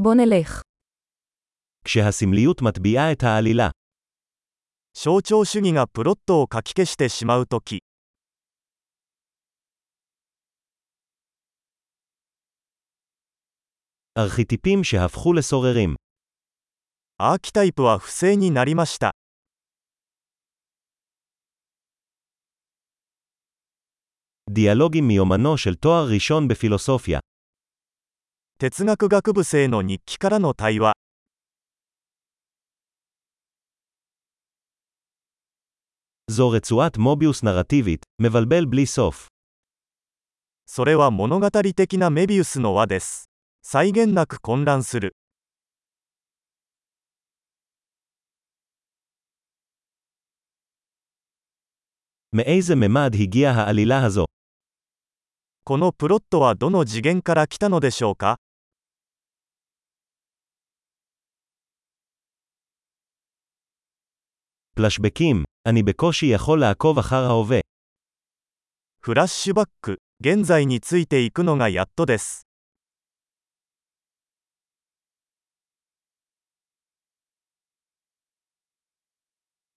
בוא נלך. כשהסמליות מטביעה את העלילה. 象徴主義がプロットを書き消してしまうとき ארכיטיפים שהפכו לסוררים. アーキタイプは不正になりました דיאלוגים מיומנו של תואר ראשון בפילוסופיה. 哲学学部生の日記からの対話 זו רצועת מוביוס נרטיבית, מבלבל בלי סוף. それは物語的なメビウスの輪です際限なく混乱する מאיזה ממד הגיעה העלילה הזו? このプロットはどの次元から来たのでしょうか פלשבקים, אני בקושי יכול לעקוב אחר ההווה. フラッシュバック現在についていくのがやっとです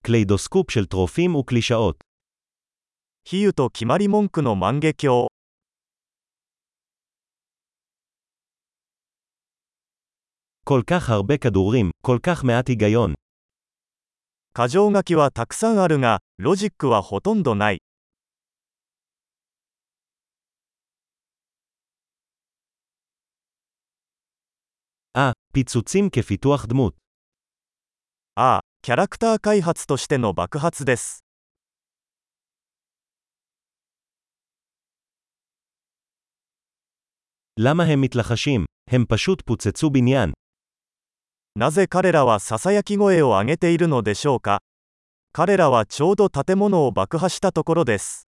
קליידוסקופ של טרופים וקלישאות. 比喩と決まり文句の万華鏡 כל כך הרבה כדורים, כל כך מעט היגיון. 箇条書きはたくさんあるがロジックはほとんどない אה, פיצוצים כפיתוח דמות. ああキャラクター開発としての爆発です למה הם מתלחשים? הם פשוט פוצצו בניין. なぜ彼らはささやき声を上げているのでしょうか？彼らはちょうど建物を爆破したところです。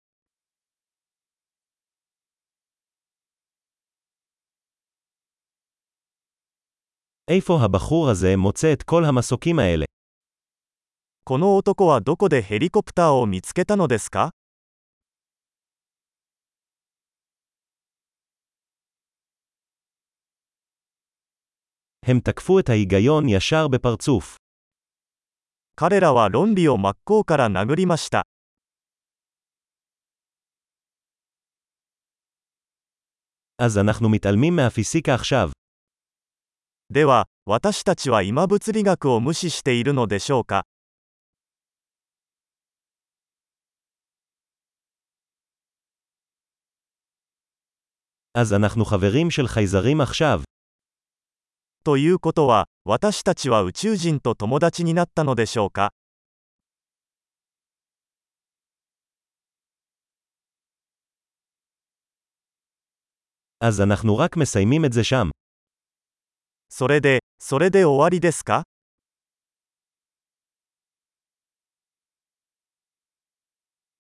この男はどこでヘリコプターを見つけたのですか？הם תקפו את ההיגיון ישר בפרצוף. 彼らは論理を真っ向から殴りました אז אנחנו מתעלמים מהפיסיקה עכשיו. では私たちは今物理学を無視しているのでしょうか אז אנחנו חברים של חייזרים עכשיו. ということは私たちは宇宙人と友達になったのでしょうか？それで、それで終わりですか？